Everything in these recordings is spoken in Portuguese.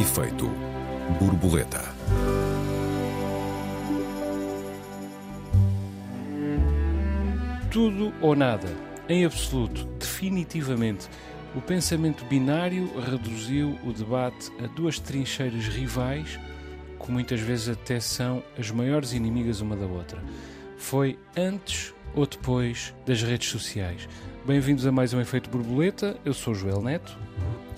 Efeito borboleta. Tudo ou nada, em absoluto, definitivamente. O pensamento binário reduziu o debate a duas trincheiras rivais, que muitas vezes até são as maiores inimigas uma da outra. Foi antes ou depois das redes sociais. Bem-vindos a mais um Efeito Borboleta. Eu sou o Joel Neto.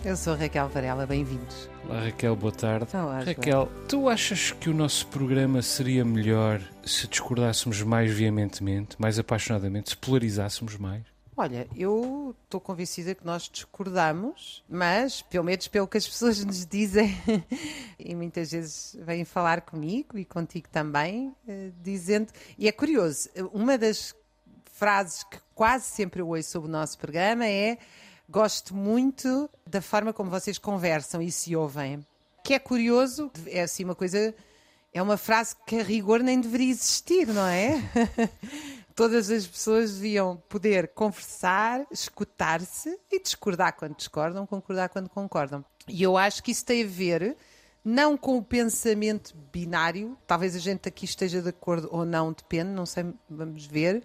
Eu sou Raquel Varela, bem-vindos. Olá Raquel, boa tarde. Olá, Raquel, tu achas que o nosso programa seria melhor se discordássemos mais veementemente, mais apaixonadamente, se polarizássemos mais? Olha, eu estou convencida que nós discordamos, mas, pelo menos pelo que as pessoas nos dizem, e muitas vezes vêm falar comigo e contigo também, eh, dizendo. E é curioso, uma das frases que quase sempre eu ouço sobre o nosso programa é gosto muito da forma como vocês conversam e se ouvem. Que é curioso, é assim uma coisa, é uma frase que a rigor nem deveria existir, não é? Todas as pessoas deviam poder conversar, escutar-se e discordar quando discordam, concordar quando concordam. E eu acho que isso tem a ver não com o pensamento binário, talvez a gente aqui esteja de acordo ou não, depende, não sei, vamos ver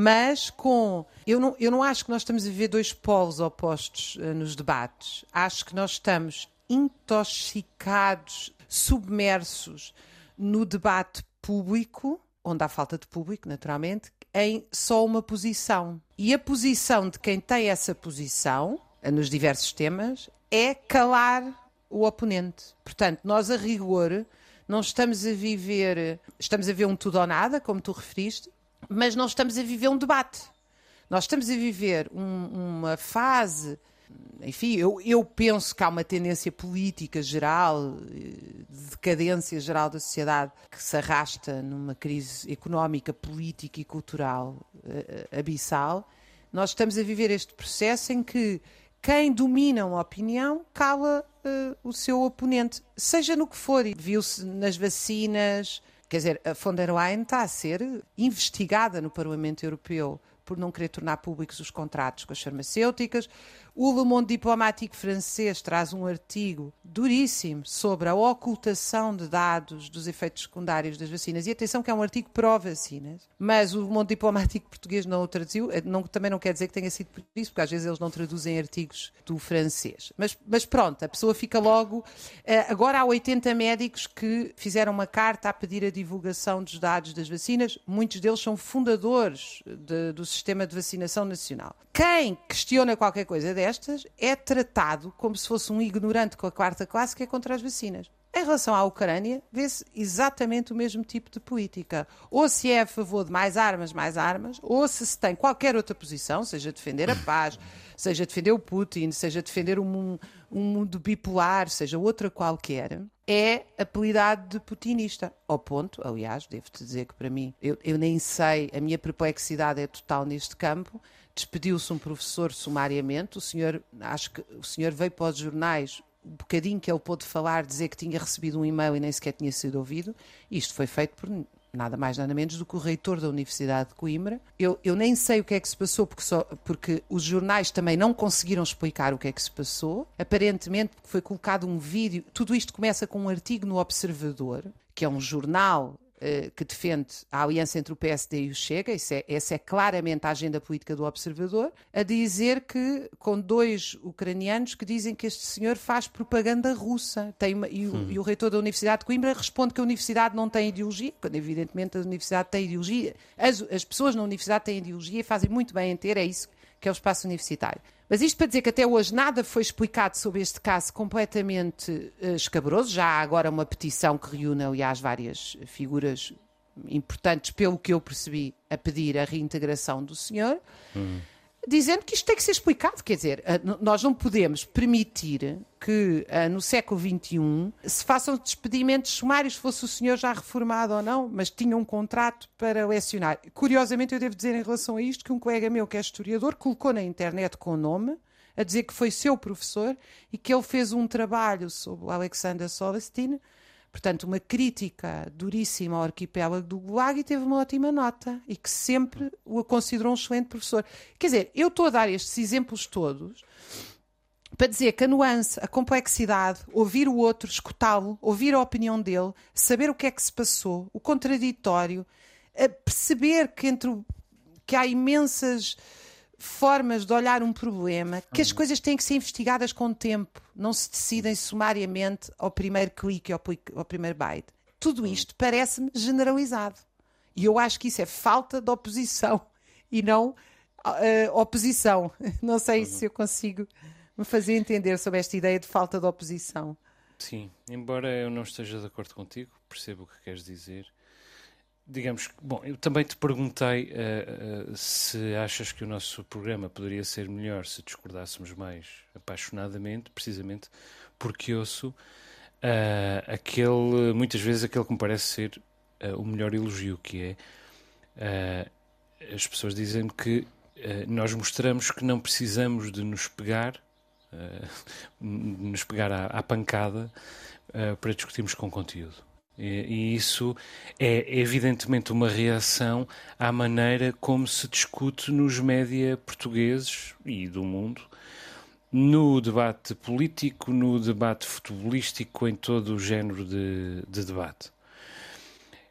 mas com. Eu não, eu não acho que nós estamos a viver dois polos opostos uh, nos debates. Acho que nós estamos intoxicados, submersos no debate público, onde há falta de público, naturalmente, em só uma posição. E a posição de quem tem essa posição, uh, nos diversos temas, é calar o oponente. Portanto, nós a rigor não estamos a viver, estamos a ver um tudo ou nada, como tu referiste, mas nós estamos a viver um debate. Nós estamos a viver um, uma fase. Enfim, eu, eu, penso que há uma tendência política geral, de decadência geral da sociedade, que se arrasta numa crise económica, política e cultural uh, abissal. Nós estamos a viver este processo em que quem domina uma opinião cala uh, o seu oponente, seja no que for. Viu-se nas vacinas, Quer dizer, a von der Leyen está a ser investigada no Parlamento Europeu por não querer tornar públicos os contratos com as farmacêuticas. O Le Monde Diplomático francês traz um artigo duríssimo sobre a ocultação de dados dos efeitos secundários das vacinas. E atenção que é um artigo pró-vacinas, mas o Monde Diplomático português não o traduziu. Eh, não, também não quer dizer que tenha sido por isso, porque às vezes eles não traduzem artigos do francês. Mas, mas pronto, a pessoa fica logo. Eh, agora há 80 médicos que fizeram uma carta a pedir a divulgação dos dados das vacinas. Muitos deles são fundadores de, do sistema de vacinação nacional. Quem questiona qualquer coisa dessa destas é tratado como se fosse um ignorante com a quarta classe que é contra as vacinas. Em relação à Ucrânia, vê-se exatamente o mesmo tipo de política. Ou se é a favor de mais armas, mais armas, ou se se tem qualquer outra posição, seja defender a paz, seja defender o Putin, seja defender um, um mundo bipolar, seja outra qualquer, é apelidado de putinista. Ao ponto, aliás, devo-te dizer que para mim, eu, eu nem sei, a minha perplexidade é total neste campo, despediu-se um professor sumariamente. O senhor, acho que o senhor veio para os jornais um bocadinho que ele pôde falar, dizer que tinha recebido um e-mail e nem sequer tinha sido ouvido. Isto foi feito por nada mais nada menos do que o reitor da Universidade de Coimbra. Eu, eu nem sei o que é que se passou, porque, só, porque os jornais também não conseguiram explicar o que é que se passou. Aparentemente foi colocado um vídeo. Tudo isto começa com um artigo no Observador, que é um jornal que defende a aliança entre o PSD e o Chega, isso é, essa é claramente a agenda política do Observador, a dizer que, com dois ucranianos que dizem que este senhor faz propaganda russa. Tem uma, e, o, hum. e, o, reitor da Universidade de Coimbra responde que a Universidade não tem ideologia, quando evidentemente a Universidade tem ideologia. As, as pessoas na Universidade têm ideologia e fazem muito bem em ter, é isso que é o espaço universitário. Mas isto para dizer que até hoje nada foi explicado sobre este caso completamente uh, escabroso. Já há agora uma petição que reúne, aliás, várias figuras importantes, pelo que eu percebi, a pedir a reintegração do senhor. Hum dizendo que isto tem que ser explicado. Quer dizer, eh, nós não podemos permitir que eh, no século XXI se façam despedimentos sumários, fosse o senhor já reformado ou não, mas tinha um contrato para lecionar. Curiosamente, eu devo dizer em relação a isto que um colega meu, que é historiador, colocou na internet com o nome, a dizer que foi seu professor e que ele fez um trabalho sobre o Alexander Solestin Portanto, uma crítica duríssima ao arquipélago do Gulag e teve uma ótima nota e que sempre o considerou um excelente professor. Quer dizer, eu estou a dar estes exemplos todos para dizer que a nuance, a complexidade, ouvir o outro, escutá-lo, ouvir a opinião dele, saber o que é que se passou, o contraditório, perceber que, entre que há imensas formas de olhar um problema, que as coisas têm que ser investigadas com o tempo, não se decidem sumariamente ao primeiro clique, ao, ao primeiro byte. Tudo isto parece-me generalizado. E eu acho que isso é falta de oposição e não uh, oposição. Não sei uhum. se eu consigo me fazer entender sobre esta ideia de falta de oposição. Sim, embora eu não esteja de acordo contigo, percebo o que queres dizer. Digamos bom, eu também te perguntei uh, uh, se achas que o nosso programa poderia ser melhor se discordássemos mais apaixonadamente, precisamente porque ouço uh, aquele, muitas vezes, aquele que me parece ser o melhor elogio, que é as pessoas dizem-me que nós mostramos que não precisamos de nos pegar uh, nos pegar à, à pancada para discutirmos com conteúdo. E, isso é evidentemente uma reação à maneira como se discute nos média portugueses e do mundo, no debate político, no debate futebolístico, em todo o género de, de debate.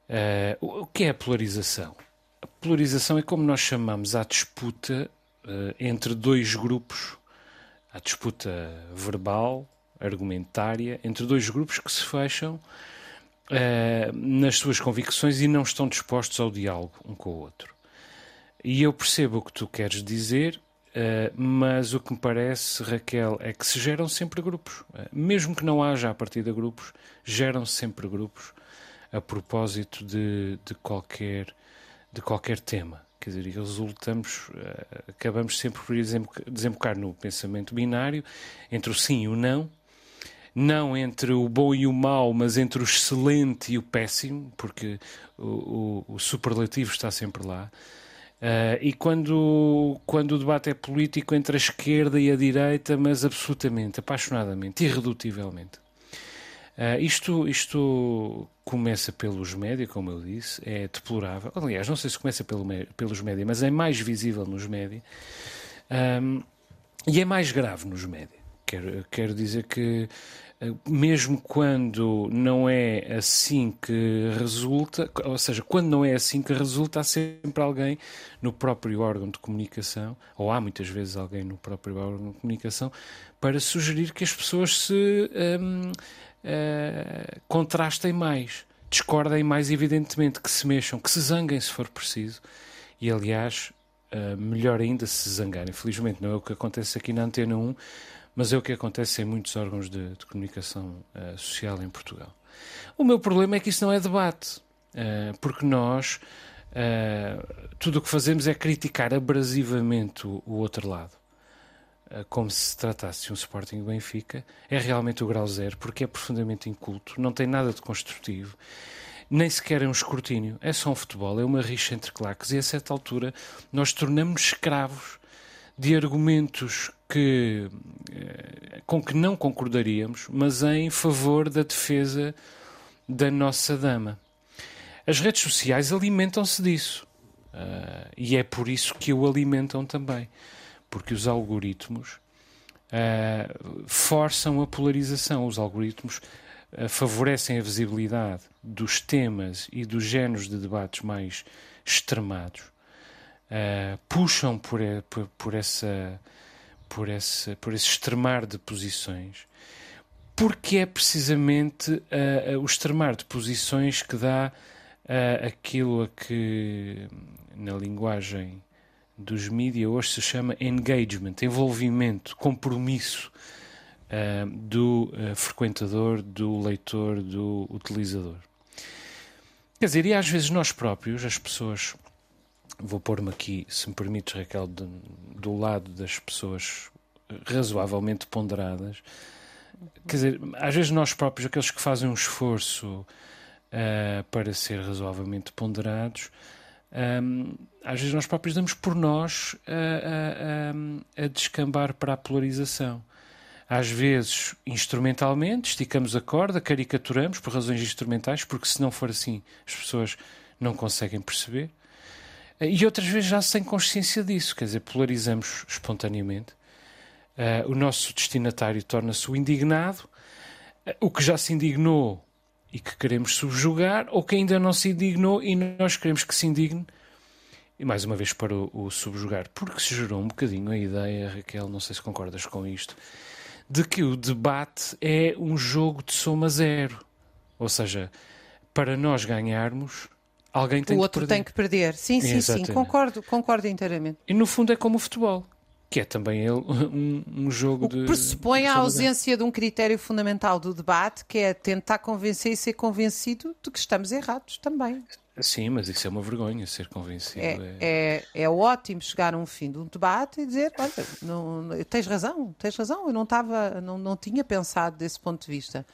Uh, o que é a polarização? A polarização é como nós chamamos a disputa uh, entre dois grupos à disputa verbal, argumentária, entre dois grupos que se fecham uh, nas suas convicções e não estão dispostos ao diálogo um com o outro. E eu percebo o que tu queres dizer, uh, mas o que me parece, Raquel, é que se geram sempre grupos. Uh, mesmo que não haja a partir de grupos, geram-se sempre grupos a propósito de, de, qualquer, de qualquer tema. Quer dizer, resultamos, acabamos sempre por desembocar no pensamento binário entre o sim e o não, não entre o bom e o mau, mas entre o excelente e o péssimo, porque o, o, o superlativo está sempre lá. Uh, e quando, quando o debate é político entre a esquerda e a direita, mas absolutamente, apaixonadamente, irredutivelmente. Uh, isto, isto começa pelos média, como eu disse, é deplorável. Aliás, não sei se começa pelo, pelos média, mas é mais visível nos média. Um, e é mais grave nos média. Quero, quero dizer que, ah, mesmo quando não é assim que resulta, ou seja, quando não é assim que resulta, há sempre alguém no próprio órgão de comunicação, ou há muitas vezes alguém no próprio órgão de comunicação, para sugerir que as pessoas se. Um, uh, contrastem mais, discordem mais evidentemente, que se mexam, que se zanguem se for preciso. E aliás, uh, melhor ainda se zangarem. Felizmente não é o que acontece aqui na Antena 1, mas é o que acontece em muitos órgãos de, de comunicação uh, social em Portugal. O meu problema é que isso não é debate, porque nós tudo o que fazemos é criticar abrasivamente o, o outro lado. Como se tratasse de um Sporting Benfica, é realmente o grau zero, porque é profundamente inculto, não tem nada de construtivo, nem sequer é um escrutínio, é só um futebol, é uma rixa entre claques, e a certa altura nós tornamos escravos de argumentos que, eh, com que não concordaríamos, mas em favor da defesa da nossa dama. As redes sociais alimentam-se disso. Uh, e é por isso que o alimentam também porque os algoritmos uh, forçam a polarização. Os algoritmos uh, favorecem a visibilidade dos temas e dos géneros de debates mais extremados, puxam por, por, por, essa, por, esse, por esse extremar de posições, porque é precisamente o extremar de posições que dá aquilo a que, na linguagem dos mídias hoje se chama engagement, envolvimento, compromisso uh, do uh, frequentador, do leitor, do utilizador. Quer dizer, e às vezes nós próprios, as pessoas, vou pôr-me aqui, se me permites, Raquel, de, do lado das pessoas razoavelmente ponderadas, quer dizer, às vezes nós próprios, aqueles que fazem um esforço uh, para ser razoavelmente ponderados, um, às vezes nós próprios damos por nós a, a, a, descambar para a polarização. Às vezes, instrumentalmente, esticamos a corda, caricaturamos por razões instrumentais, porque se não for assim, as pessoas não conseguem perceber. E outras vezes já sem consciência disso, quer dizer, polarizamos espontaneamente. Uh, o nosso destinatário torna-se o indignado, uh, o que já se indignou e que queremos subjugar, ou que ainda não se indignou e nós queremos que se indigne, e mais uma vez para o, o subjugar, porque se gerou um bocadinho a ideia, Raquel, não sei se concordas com isto, de que o debate é um jogo de soma zero. Ou seja, para nós ganharmos, alguém tem o que outro perder. tem que perder. Sim, sim, Exatamente. sim, concordo, concordo inteiramente. E no fundo é como o futebol, que é também ele um, um jogo O que de. pressupõe de a ausência de um critério fundamental do debate, que é tentar convencer e ser convencido de que estamos errados também. Sim, mas isso é uma vergonha, ser convencido. É, é, é ótimo chegar a um fim de um debate e dizer, olha, não, tens razão, tens razão, eu não estava, não, não tinha pensado desse ponto de vista.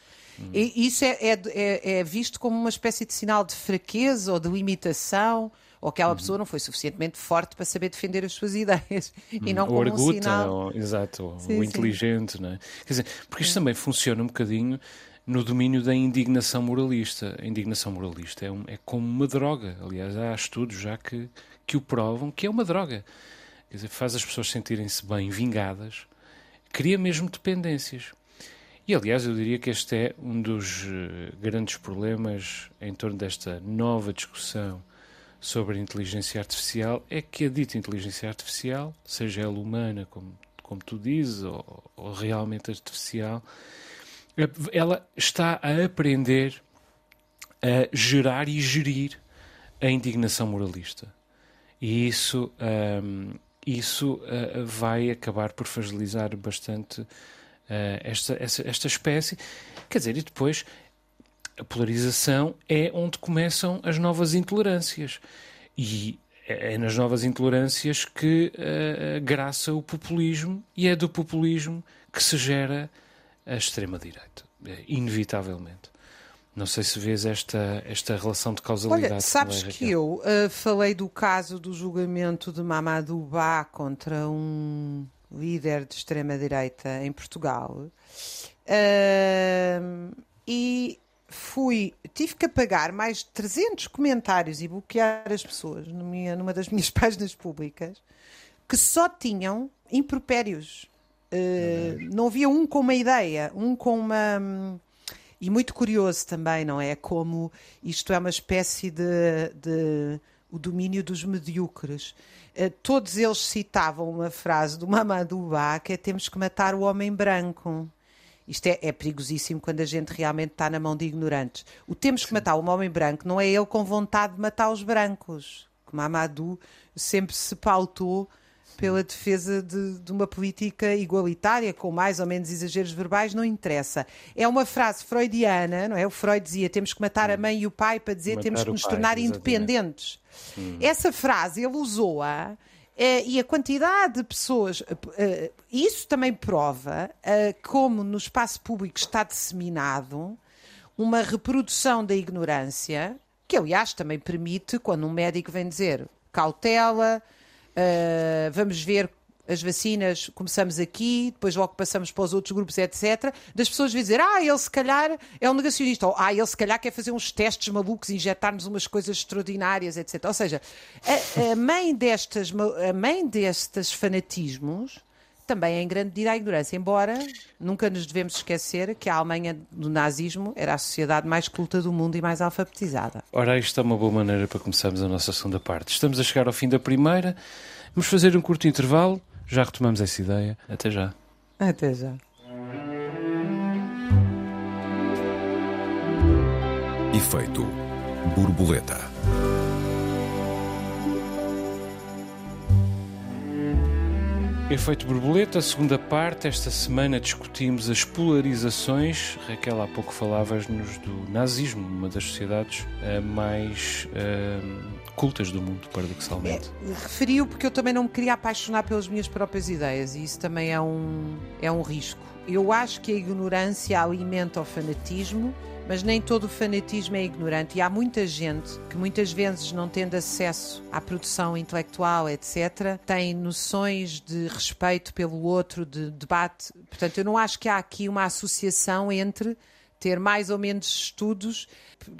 E isso é, é, é- é visto como uma espécie de sinal de fraqueza ou de limitação, ou que aquela pessoa não foi suficientemente forte para saber defender as suas ideias, e não ou como um sinal. ou, exato, Sim, o sim. inteligente, não é? Quer dizer, porque isto também funciona um bocadinho no domínio da indignação moralista. A indignação moralista é, um- é como uma droga. Aliás, há estudos já que, que o provam que é uma droga. Quer dizer, faz as pessoas sentirem-se bem vingadas, cria mesmo dependências. E aliás, eu diria que este é um dos eh, grandes problemas em torno desta nova discussão sobre a inteligência artificial é que a dita inteligência artificial, seja ela humana, como, como tu dizes, ou, ou realmente artificial, ela está a aprender a gerar e gerir a indignação moralista. E isso, ahm, isso ah, vai acabar por fragilizar bastante ah, esta, essa- esta espécie. Quer dizer, e depois a polarização é onde começam as novas intolerâncias. E é nas novas intolerâncias que ah, graça o populismo e é do populismo que se gera a extrema-direita, eh, inevitavelmente. Não sei se vês esta, esta relação de causalidade. Olha, sabes que eu uh, falei do caso do julgamento de Mamadou Ba contra um líder de extrema-direita em Portugal Uh, e fui, tive que apagar mais de 300 comentários e bloquear as pessoas minha- numa das minhas páginas públicas que só tinham impropérios. Uh, não havia um com uma ideia, um com uma. hum, E muito curioso também, não é? Como isto é uma espécie de, de o domínio dos medíocres. Eh, Todos eles citavam uma frase do Mamadou Ba que é temos que matar o homem branco. Isto é, é perigosíssimo quando a gente realmente está na mão de ignorantes. O temos que matar o homem branco não é ele com vontade de matar os brancos. Que Mamadou sempre se pautou pela defesa de, de uma política igualitária, com mais ou menos exageros verbais, não interessa. É uma frase freudiana, não é? O Freud dizia temos que matar a mãe e o pai para dizer Matar temos que nos pai, tornar exatamente. independentes. Essa frase ele usou-a eh, e a quantidade de pessoas. eh, isso também prova como no espaço público está disseminado uma reprodução da ignorância, que aliás também permite, quando um médico vem dizer cautela, eh, vamos ver as vacinas, começamos aqui, depois logo passamos para os outros grupos, etc. Das pessoas dizer, ah, ele se calhar é um negacionista, ou ah, ele se calhar quer fazer uns testes malucos, injetar-nos umas coisas extraordinárias, etc. Ou seja, a, a mãe destas, a mãe destes fanatismos também é em grande medida a ignorância, embora nunca nos devemos esquecer que a Alemanha do nazismo era a sociedade mais culta do mundo e mais alfabetizada. Ora, isto é uma boa maneira para começarmos a nossa segunda parte. Estamos a chegar ao fim da primeira. Vamos fazer um curto intervalo. Já retomamos essa ideia. Até já. Até já. Efeito borboleta. Efeito borboleta, segunda parte. Esta semana discutimos as polarizações. Raquel, há pouco falavas-nos do nazismo, uma das sociedades eh, mais eh, cultas do mundo, paradoxalmente. Referiu porque eu também não me queria apaixonar pelas minhas próprias ideias e isso também é um, é um risco. Eu acho que a ignorância alimenta o fanatismo, mas nem todo o fanatismo é ignorante. E há muita gente que muitas vezes, não tendo acesso à produção intelectual, etc., tem noções de respeito pelo outro, de debate. Portanto, eu não acho que há aqui uma associação entre ter mais ou menos estudos.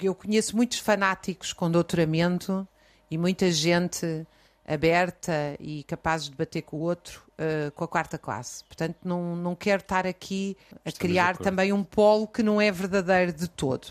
Eu conheço muitos fanáticos com doutoramento e muita gente aberta e capazes de debater com o outro uh, com a quarta classe. Portanto, não, não quero estar aqui a Estamos criar também um polo que não é verdadeiro de todo.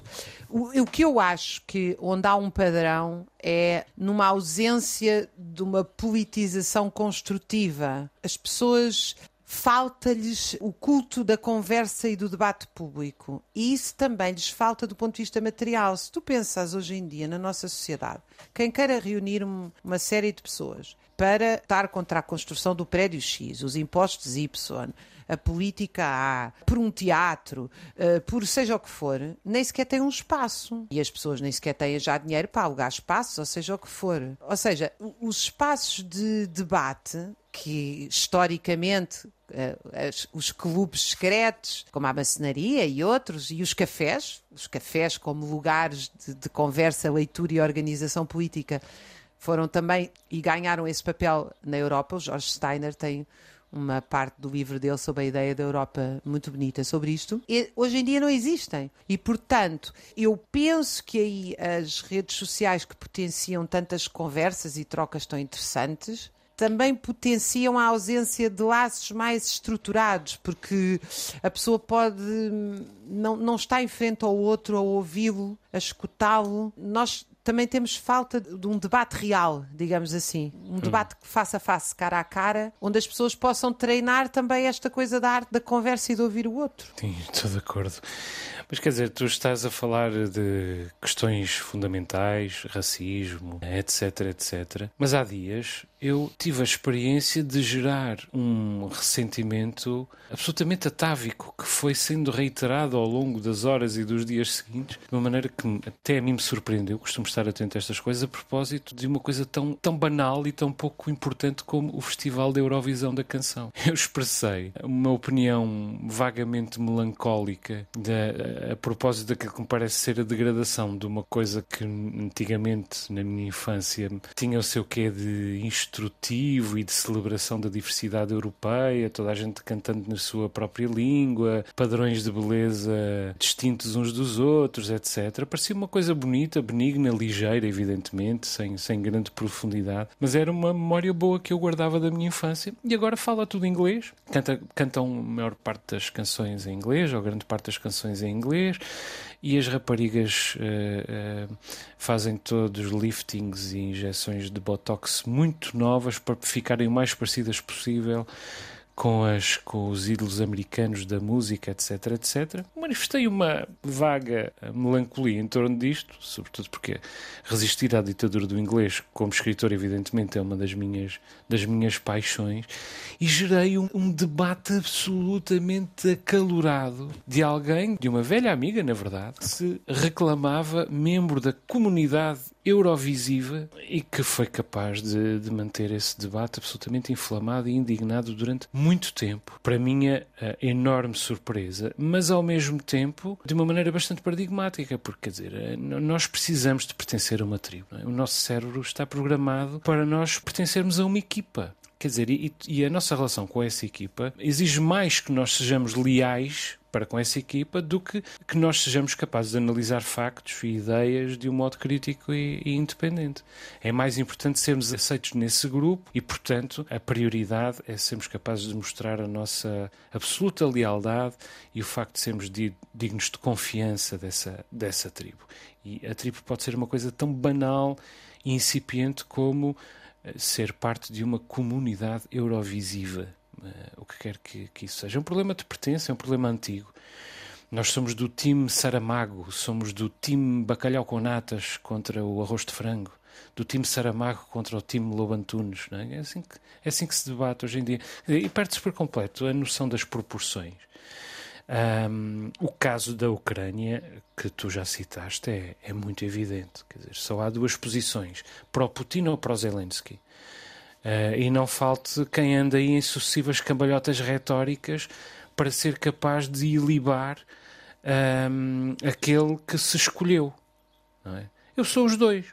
O, o que eu acho que onde há um padrão é numa ausência de uma politização construtiva. As pessoas falta-lhes o culto da conversa e do debate público. E isso também lhes falta do ponto de vista material. Se tu pensas hoje em dia na nossa sociedade, quem queira reunir uma série de pessoas para estar contra a construção do prédio X, os impostos Y, a política A, por um teatro, uh, por seja o que for, nem sequer tem um espaço. E as pessoas nem sequer têm já dinheiro para alugar espaços, ou seja o que for. Ou seja, os espaços de debate que historicamente uh, os clubes secretos, como a maçonaria e outros, e os cafés, os cafés como lugares de, de conversa, leitura e organização política, foram também e ganharam esse papel na Europa. O George Steiner tem uma parte do livro dele sobre a ideia da Europa muito bonita sobre isto. E hoje em dia não existem. E, portanto, eu penso que aí as redes sociais que potenciam tantas conversas e trocas tão interessantes também potenciam a ausência de laços mais estruturados, porque a pessoa pode não, não estar em frente ao outro, a ouvi-lo, a escutá-lo. Nós também temos falta de um debate real, digamos assim. Um debate face a face, cara a cara, onde as pessoas possam treinar também esta coisa da arte da conversa e de ouvir o outro. Sim, estou de acordo. Mas quer dizer, tu estás a falar de questões fundamentais, racismo, etc, etc. Mas há dias eu tive a experiência de gerar um ressentimento absolutamente atávico que foi sendo reiterado ao longo das horas e dos dias seguintes, de uma maneira que até a mim me surpreendeu. Costumo estar atento a estas coisas a propósito de uma coisa tão, tão banal e tão pouco importante como o Festival da Eurovisão da Canção. Eu expressei uma opinião vagamente melancólica de, a, a propósito daquilo que me parece ser a degradação de uma coisa que antigamente, na minha infância, tinha o seu quê de instrutivo e de celebração da diversidade europeia, toda a gente cantando na sua própria língua, padrões de beleza distintos uns dos outros, etc. Parecia uma coisa bonita, benigna, ligeira, evidentemente, sem, sem grande profundidade, mas era uma memória boa que eu guardava da minha infância e agora fala tudo inglês. Canta, cantam a maior parte das canções em inglês, ou grande parte das canções em inglês e as raparigas uh, uh, fazem todos liftings e injeções de botox muito novas para ficarem o mais parecidas possível com, as, com os ídolos americanos da música, etc, etc. Manifestei uma vaga melancolia em torno disto, sobretudo porque resistir à ditadura do inglês, como escritor, evidentemente, é uma das minhas, das minhas paixões, e gerei um, um debate absolutamente acalorado de alguém, de uma velha amiga, na verdade, que se reclamava membro da comunidade eurovisiva e que foi capaz de, de, manter esse debate absolutamente inflamado e indignado durante muito tempo. Para minha uh, enorme surpresa, mas ao mesmo tempo de uma maneira bastante paradigmática, porque quer dizer, uh, nós precisamos de pertencer a uma tribo. É? O nosso cérebro está programado para nós pertencermos a uma equipa. Quer dizer, e, e a nossa relação com essa equipa exige mais que nós sejamos leais para com essa equipa do que que nós sejamos capazes de analisar factos e ideias de um modo crítico e, e, independente. É mais importante sermos aceitos nesse grupo e, portanto, a prioridade é sermos capazes de mostrar a nossa absoluta lealdade e o facto de sermos dignos de confiança dessa, dessa tribo. E a tribo pode ser uma coisa tão banal e incipiente como eh, ser parte de uma comunidade eurovisiva o que quer que, que isso seja. É um problema de pertença, é um problema antigo. Nós somos do time Saramago, somos do time Bacalhau com Natas contra o arroz de frango, do time Saramago contra o time Lobantunes. É? É, assim que, é assim que se debate hoje em dia. E perde-se por completo a noção das proporções. Um, o caso da Ucrânia, que tu já citaste, é, é muito evidente. Quer dizer, só há duas posições, para o Putin ou para o Zelensky. Uh, e não falte quem anda aí em sucessivas cambalhotas retóricas para ser capaz de ilibar um, aquele que se escolheu. É? Eu sou os dois,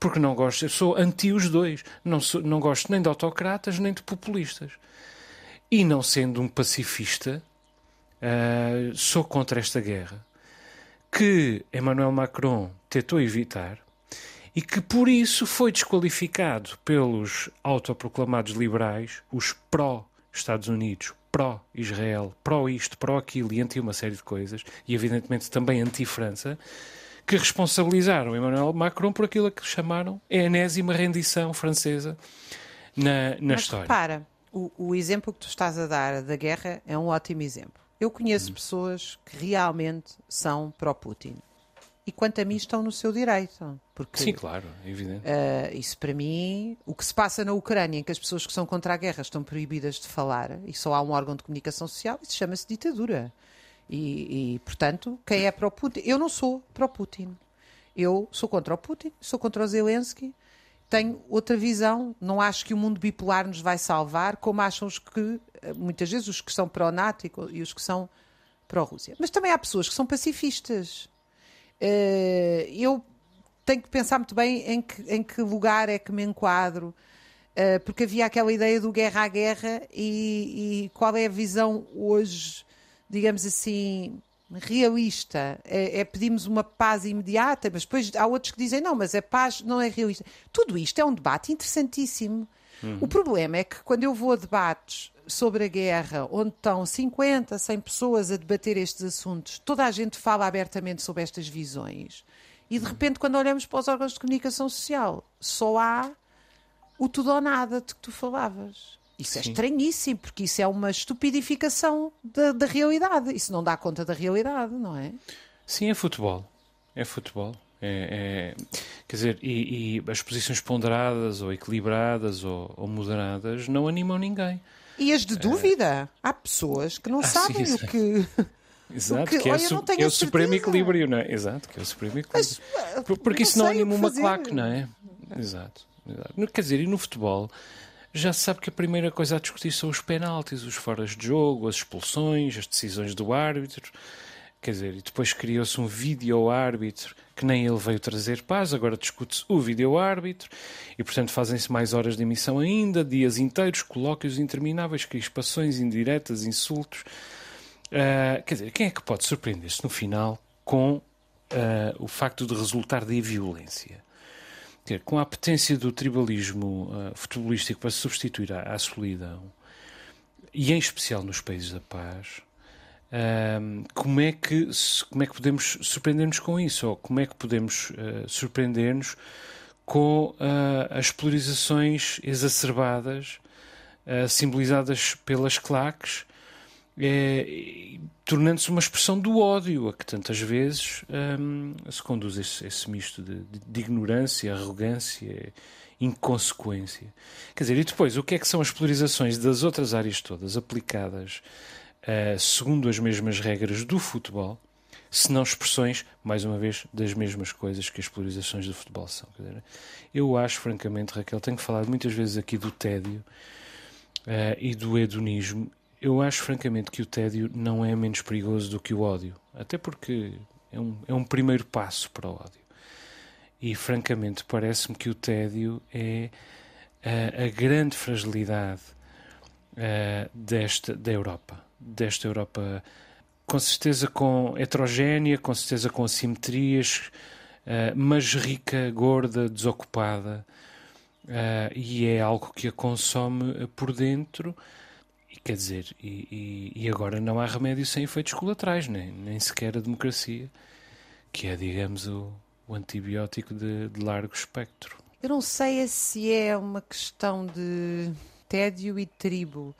porque não gosto, eu sou anti os dois. Não, sou, não gosto nem de autocratas nem de populistas. E não sendo um pacifista, uh, sou contra esta guerra que Emmanuel Macron tentou evitar e que por isso foi desqualificado pelos autoproclamados liberais, os pró-Estados Unidos, pró-Israel, pró-isto, pró-aquilo e anti uma série de coisas, e evidentemente também anti-França, que responsabilizaram Emmanuel Macron por aquilo que chamaram a enésima rendição francesa na, na Mas história. repara, o, o exemplo que tu estás a dar da guerra é um ótimo exemplo. Eu conheço Hum. pessoas que realmente são pró-Putin. E quanto a mim estão no seu direito. Porque Sim, claro, é evidente. eh, isso para mim, o que se passa na Ucrânia, em que as pessoas que são contra a guerra estão proibidas de falar e só há um órgão de comunicação social, isso chama-se ditadura. E, e, portanto, quem é pró-Putin? Eu não sou pró-Putin. Eu sou contra o Putin, sou contra o Zelensky, tenho outra visão. Não acho que o mundo bipolar nos vai salvar, como acham os que, eh, muitas vezes, os que são pró-NATO e os que são pró-Rússia. Mas também há pessoas que são pacifistas. Eh, eu tenho que pensar muito bem em que, em que lugar é que me enquadro, eh, porque havia aquela ideia do guerra à guerra e, e qual é a visão hoje, digamos assim, realista? É, é pedirmos uma paz imediata, mas depois há outros que dizem não, mas a paz não é realista. Tudo isto é um debate interessantíssimo. O problema é que quando eu vou a debates sobre a guerra, onde estão 50, 100 pessoas a debater estes assuntos, toda a gente fala abertamente sobre estas visões. E de repente, quando olhamos para os órgãos de comunicação social, só há o tudo ou nada de que tu falavas. Isso é Sim. estranhíssimo, porque isso é uma estupidificação da, da realidade. Isso não dá conta da realidade, não é? Sim, é futebol. É futebol. É, é- quer dizer, e, e as posições ponderadas ou equilibradas ou, ou moderadas não animam ninguém. E as de dúvida? Há pessoas que não Ah, sabem sim, o que. Exato, que- que, é, olha, su- é o supremo equilíbrio, não é? Exato, que é o supremo equilíbrio. Por- Porque não isso não anima que uma claque, não é? Exato, exato. Quer dizer, e no futebol já se sabe que a primeira coisa a discutir são os penaltis, os foras de jogo, as expulsões, as decisões do árbitro. Quer dizer, e depois criou-se um vídeo-árbitro que nem ele veio trazer paz, agora discute-se o vídeo-árbitro e, portanto, fazem-se mais horas de emissão ainda, dias inteiros, colóquios intermináveis, crispações indiretas, insultos. Ah, quer dizer, quem é que pode surpreender-se no final com ah, o facto de resultar da violência? Quer dizer, com a apetência do tribalismo ah, futebolístico para substituir à, à solidão, e em especial nos países da paz, Como, é que, como é que podemos surpreender-nos com isso? Ou como é que podemos ah, surpreender-nos com ah, as polarizações exacerbadas, ah, simbolizadas pelas claques, tornando-se uma expressão do ódio, a que tantas vezes ahm, se conduz esse, esse misto de, de- de ignorância, arrogância, inconsequência. Quer dizer, e depois, o que é que são as polarizações das outras áreas todas aplicadas ah, segundo as mesmas regras do futebol, se não expressões, mais uma vez, das mesmas coisas que as polarizações do futebol são. Eu acho, francamente, Raquel, tenho falado muitas vezes aqui do tédio ah, e do hedonismo. Eu acho, francamente, que o tédio não é menos perigoso do que o ódio. Até porque é um, é um primeiro passo para o ódio. E, francamente, parece-me que o tédio é ah, a grande fragilidade ah, desta, da Europa. Desta Europa, com certeza com heterogénea, com certeza com assimetrias, ah, mas rica, gorda, desocupada. Ah, e é algo que a consome ah, por dentro. E quer dizer, e, e- e agora não há remédio sem efeitos colaterais, nem, nem sequer a democracia, que é, digamos, o, o antibiótico de, de largo espectro. Eu não sei se é uma questão de tédio e tribo.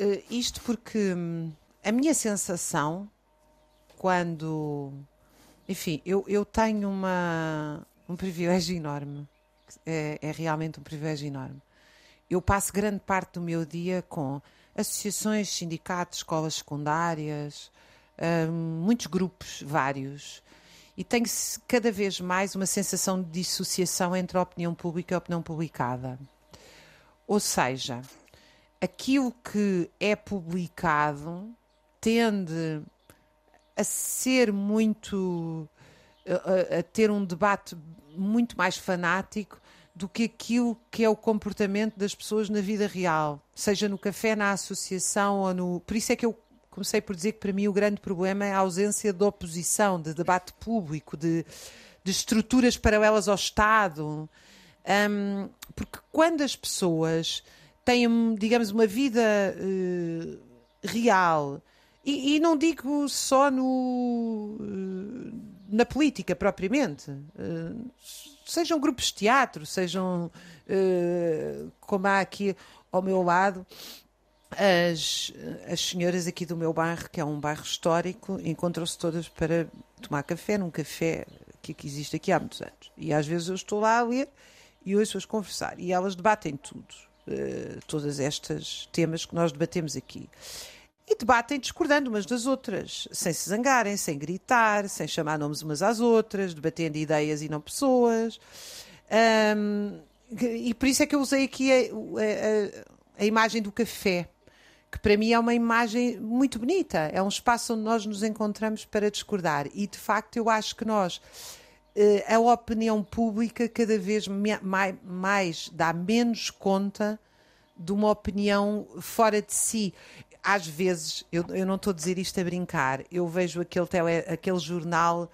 Uh, isto porque hum, a minha sensação, quando. Enfim, eu, eu tenho uma, um privilégio enorme. É, é realmente um privilégio enorme. Eu passo grande parte do meu dia com associações, sindicatos, escolas secundárias, hum, muitos grupos, vários. E tenho cada vez mais uma sensação de dissociação entre a opinião pública e a opinião publicada. Ou seja, aquilo que é publicado tende a ser muito. a, a- ter um debate muito mais fanático do que aquilo que é o comportamento das pessoas na vida real, seja no café, na associação ou no. Por isso é que eu comecei por dizer que para mim o grande problema é a ausência de oposição, de debate público, de, de estruturas paralelas ao Estado. Um, porque quando as pessoas têm, digamos, uma vida uh, real, e, e, não digo só no, uh, na política propriamente, uh, sejam grupos de teatro, sejam como há aqui ao meu lado. As, as senhoras aqui do meu bairro, que é um bairro histórico, encontram-se todas para tomar café num café que, que existe aqui há muitos anos. E às vezes eu estou lá a ler e ouço-as conversar. E elas debatem tudo, uh, todos estes temas que nós debatemos aqui. E debatem discordando umas das outras, sem se zangarem, sem gritar, sem chamar nomes umas às outras, debatendo ideias e não pessoas. Um, e por isso é que eu usei aqui a, a, a, imagem do café, que para mim é uma imagem muito bonita. É um espaço onde nós nos encontramos para discordar. E de facto eu acho que nós eh, a opinião pública cada vez mais, mais dá menos conta de uma opinião fora de si. Às vezes, eu, eu não estou a dizer isto a brincar, eu vejo aquele, tele, aquele jornal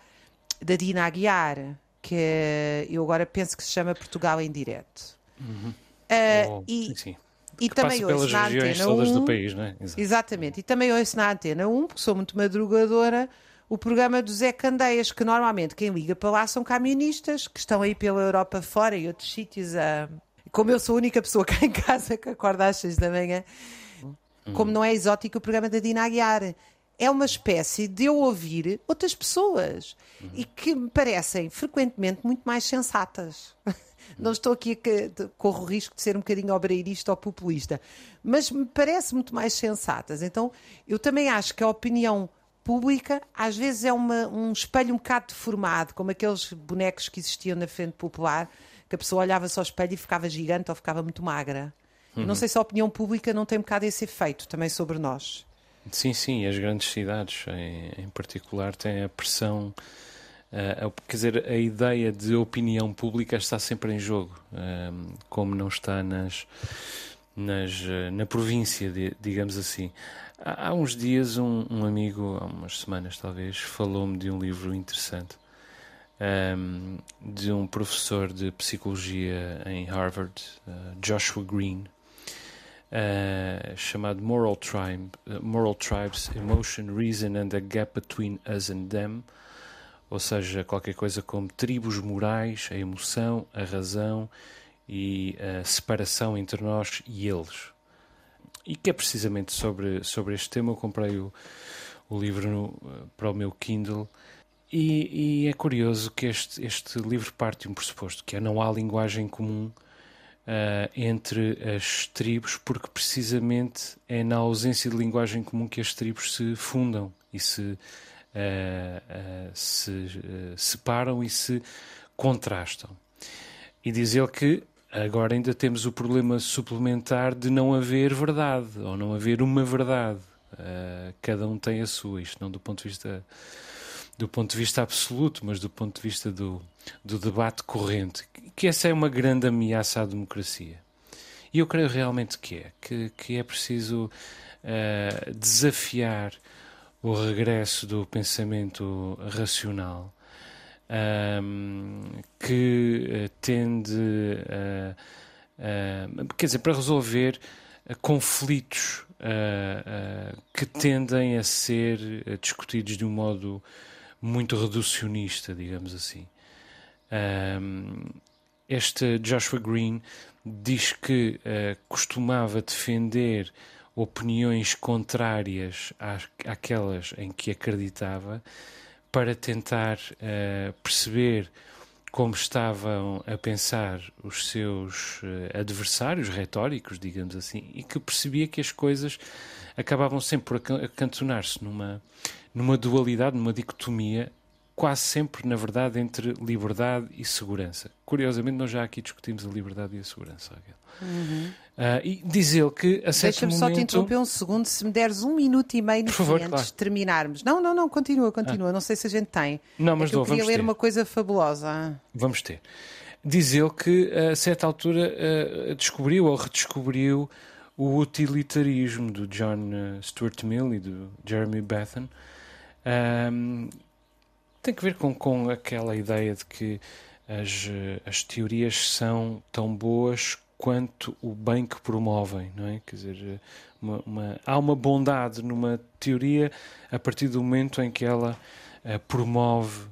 da Dina Aguiar, que é, eu agora penso que se chama Portugal em Direto. Uhum. Uh, oh, e, sim. E que também ouço na Antena 1. Do país, é? Exatamente. E também ouço na Antena 1, porque sou muito madrugadora, o programa do Zé Candeias, que normalmente quem liga para lá são camionistas que estão aí pela Europa fora e outros sítios. A... Como eu sou a única pessoa cá em casa que acorda às seis da manhã, como não é exótico o programa da Dina Aguiar. É uma espécie de eu ouvir outras pessoas uhum. e que me parecem frequentemente muito mais sensatas. Não estou aqui a corro o risco de ser um bocadinho obreirista ou populista, mas me parece muito mais sensatas. Então, eu também acho que a opinião pública às vezes é uma, um espelho um bocado deformado, como aqueles bonecos que existiam na frente popular, que a pessoa olhava-se ao espelho e ficava gigante ou ficava muito magra. Uhum. Não sei se a opinião pública não tem um bocado esse efeito também sobre nós. Sim, sim, as grandes cidades em, em particular têm a pressão. Uh, quer dizer, a ideia de opinião pública está sempre em jogo, uh, como não está nas, nas, uh, na província, digamos assim. Há, uns dias, um, um, amigo, há umas semanas talvez, falou-me de um livro interessante um, de um professor de psicologia em Harvard, uh, Joshua Green, uh, chamado Moral, Tribe, uh, Moral Tribes: Emotion, Reason and the Gap Between Us and Them. Ou seja, qualquer coisa como tribos morais, a emoção, a razão e a separação entre nós e eles e que é precisamente sobre, sobre este tema. Eu comprei o, o livro no, para o meu Kindle. E, e, é curioso que este, este livro parte de um pressuposto, que é não há linguagem comum uh, entre as tribos, porque precisamente é na ausência de linguagem comum que as tribos se fundam e se, uh, uh, se separam e se contrastam. E diz ele que Agora ainda temos o problema suplementar de não haver verdade, ou não haver uma verdade. Uh, cada um tem a sua, isto não do ponto de vista do ponto de vista absoluto, mas do ponto de vista do, do debate corrente, que essa é uma grande ameaça à democracia. E eu creio realmente que é, que, que é preciso uh, desafiar o regresso do pensamento racional um, que uh, tende a. Uh, quer dizer, para resolver conflitos que tendem a ser discutidos de um modo muito reducionista, digamos assim. Este Joshua Green diz que costumava defender opiniões contrárias àquelas em que acreditava para tentar uh, perceber como estavam a pensar os seus uh, adversários retóricos, digamos assim, e que percebia que as coisas acabavam sempre por acantonar-se numa, numa dualidade, numa dicotomia, quase sempre, na verdade, entre liberdade e segurança. Curiosamente, nós já aqui discutimos a liberdade e a segurança, Uhum. Uh, e diz ele que a certo Deixa-me momento... só te interromper um segundo, se me deres um minuto e meio no favor, antes claro. de terminarmos. Não, não, não, continua, continua. Ah. Não sei se a gente tem. Não, mas é eu queria ler ter. uma coisa fabulosa. Vamos ter. Diz ele que a certa altura uh, descobriu ou redescobriu o utilitarismo do John Stuart Mill e do Jeremy Bentham. Um, Tem que ver com, com aquela ideia de que as, as teorias são tão boas quanto o bem que promovem, não é? Quer dizer, uma, uma, há uma bondade numa teoria a partir do momento em que ela uh, promove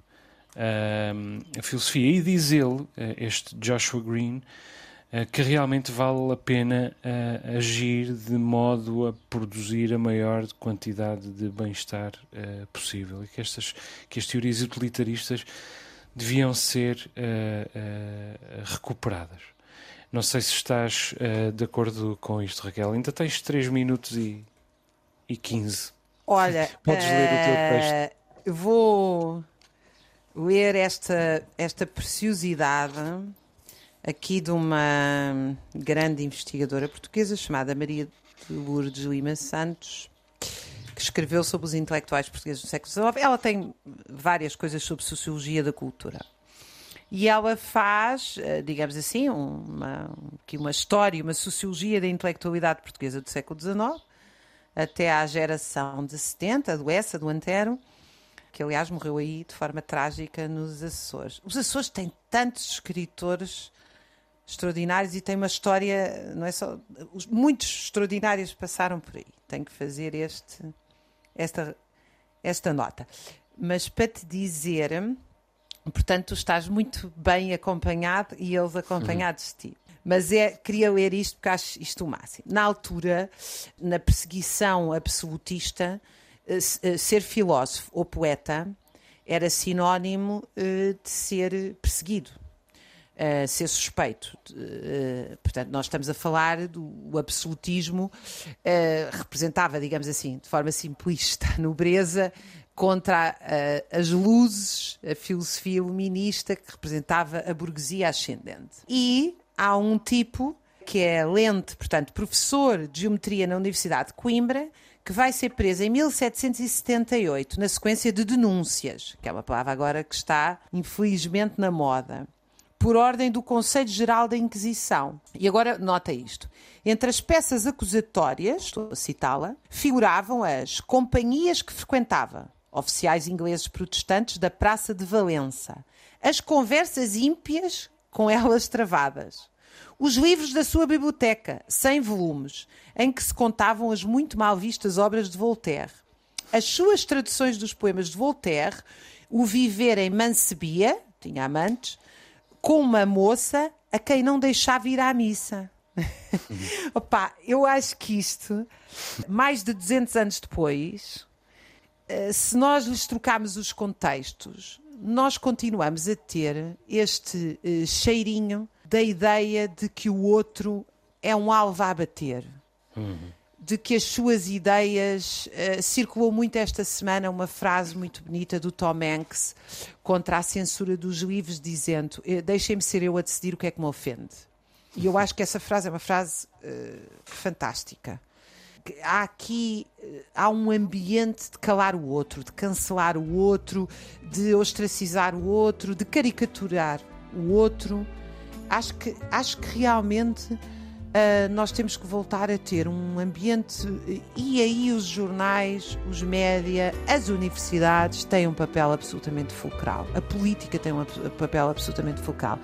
uh, a filosofia. E diz ele, uh, este Joshua Green, que realmente vale a pena agir de modo a produzir a maior quantidade de bem-estar possível. E que, estas, que as teorias utilitaristas deviam ser recuperadas. Não sei se estás uh, de acordo com isto, Raquel. Ainda tens 3 minutos e, e 15. Olha, podes uh, ler o teu texto. Eh, vou ler esta, esta preciosidade aqui de uma grande investigadora portuguesa chamada Maria de Lourdes Lima Santos, que escreveu sobre os intelectuais portugueses do século XIX. Ela tem várias coisas sobre sociologia da cultura. E ela faz, eh, digamos assim, uma, uma história, uma sociologia da intelectualidade portuguesa do século XIX, até à geração de 70, do Essa, do Antero, que aliás morreu aí de forma trágica nos Açores. Os Açores têm tantos escritores extraordinários e têm uma história, não é só. Muitos extraordinários passaram por aí. Tenho que fazer este, esta, esta nota. Mas para te dizer Portanto, tu estás muito bem acompanhado e eles acompanhados uhum. de ti. Mas é, queria ler isto porque acho isto o máximo. Na altura, na perseguição absolutista, eh, eh, ser filósofo ou poeta era sinónimo eh, de ser perseguido, ser suspeito. Portanto, nós estamos a falar do absolutismo, representava, digamos assim, de forma simplista, a nobreza contra uh, as luzes, a filosofia iluminista que representava a burguesia ascendente. E há um tipo que é Lente, portanto, professor de geometria na Universidade de Coimbra, que vai ser preso em 1778, na sequência de denúncias, que é uma palavra agora que está, infelizmente, na moda, por ordem do Conselho Geral da Inquisição. E agora nota isto. Entre as peças acusatórias, estou a citá-la, figuravam as companhias que frequentava, oficiais ingleses protestantes da Praça de Valença, as conversas ímpias com elas travadas, os livros da sua biblioteca, 100 volumes, em que se contavam as muito mal vistas obras de Voltaire, as suas traduções dos poemas de Voltaire, o viver em mancebia, tinha amantes, com uma moça a quem não deixava ir à missa. Opa, eu acho que isto, mais de 200 anos depois, se nós lhes trocarmos os contextos, nós continuamos a ter este uh, cheirinho da ideia de que o outro é um alvo a bater. Uhum. De que as suas ideias. Uh, circulou muito esta semana uma frase muito bonita do Tom Hanks contra a censura dos livros, dizendo: Deixem-me ser eu a decidir o que é que me ofende. E eu acho que essa frase é uma frase uh, fantástica há aqui há um ambiente de calar o outro, de cancelar o outro, de ostracizar o outro, de caricaturar o outro. Acho que, acho que realmente uh, nós temos que voltar a ter um ambiente. E aí os jornais, os média, as universidades têm um papel absolutamente fulcral. A política tem um papel absolutamente fulcral.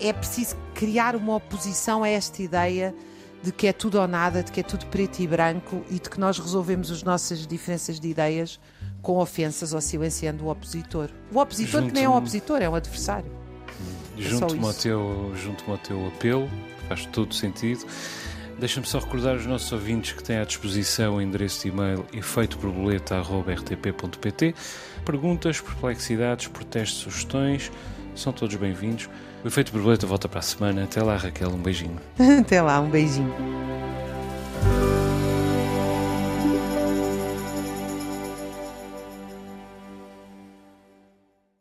É preciso criar uma oposição a esta ideia de que é tudo ou nada, de que é tudo preto e branco e de que nós resolvemos as nossas diferenças de ideias com ofensas ou silenciando o opositor. O opositor que nem é um opositor, é um adversário. É junto-me ao, teu, junto ao teu apelo, faz todo sentido. Deixa-me só recordar os nossos ouvintes que têm à disposição o endereço de e-mail efeitoborboleta.rtp.pt. Perguntas, perplexidades, protestos, sugestões, são todos bem-vindos. O Efeito Borboleta volta para a semana. Até lá, Raquel. Um beijinho. Até lá, um beijinho.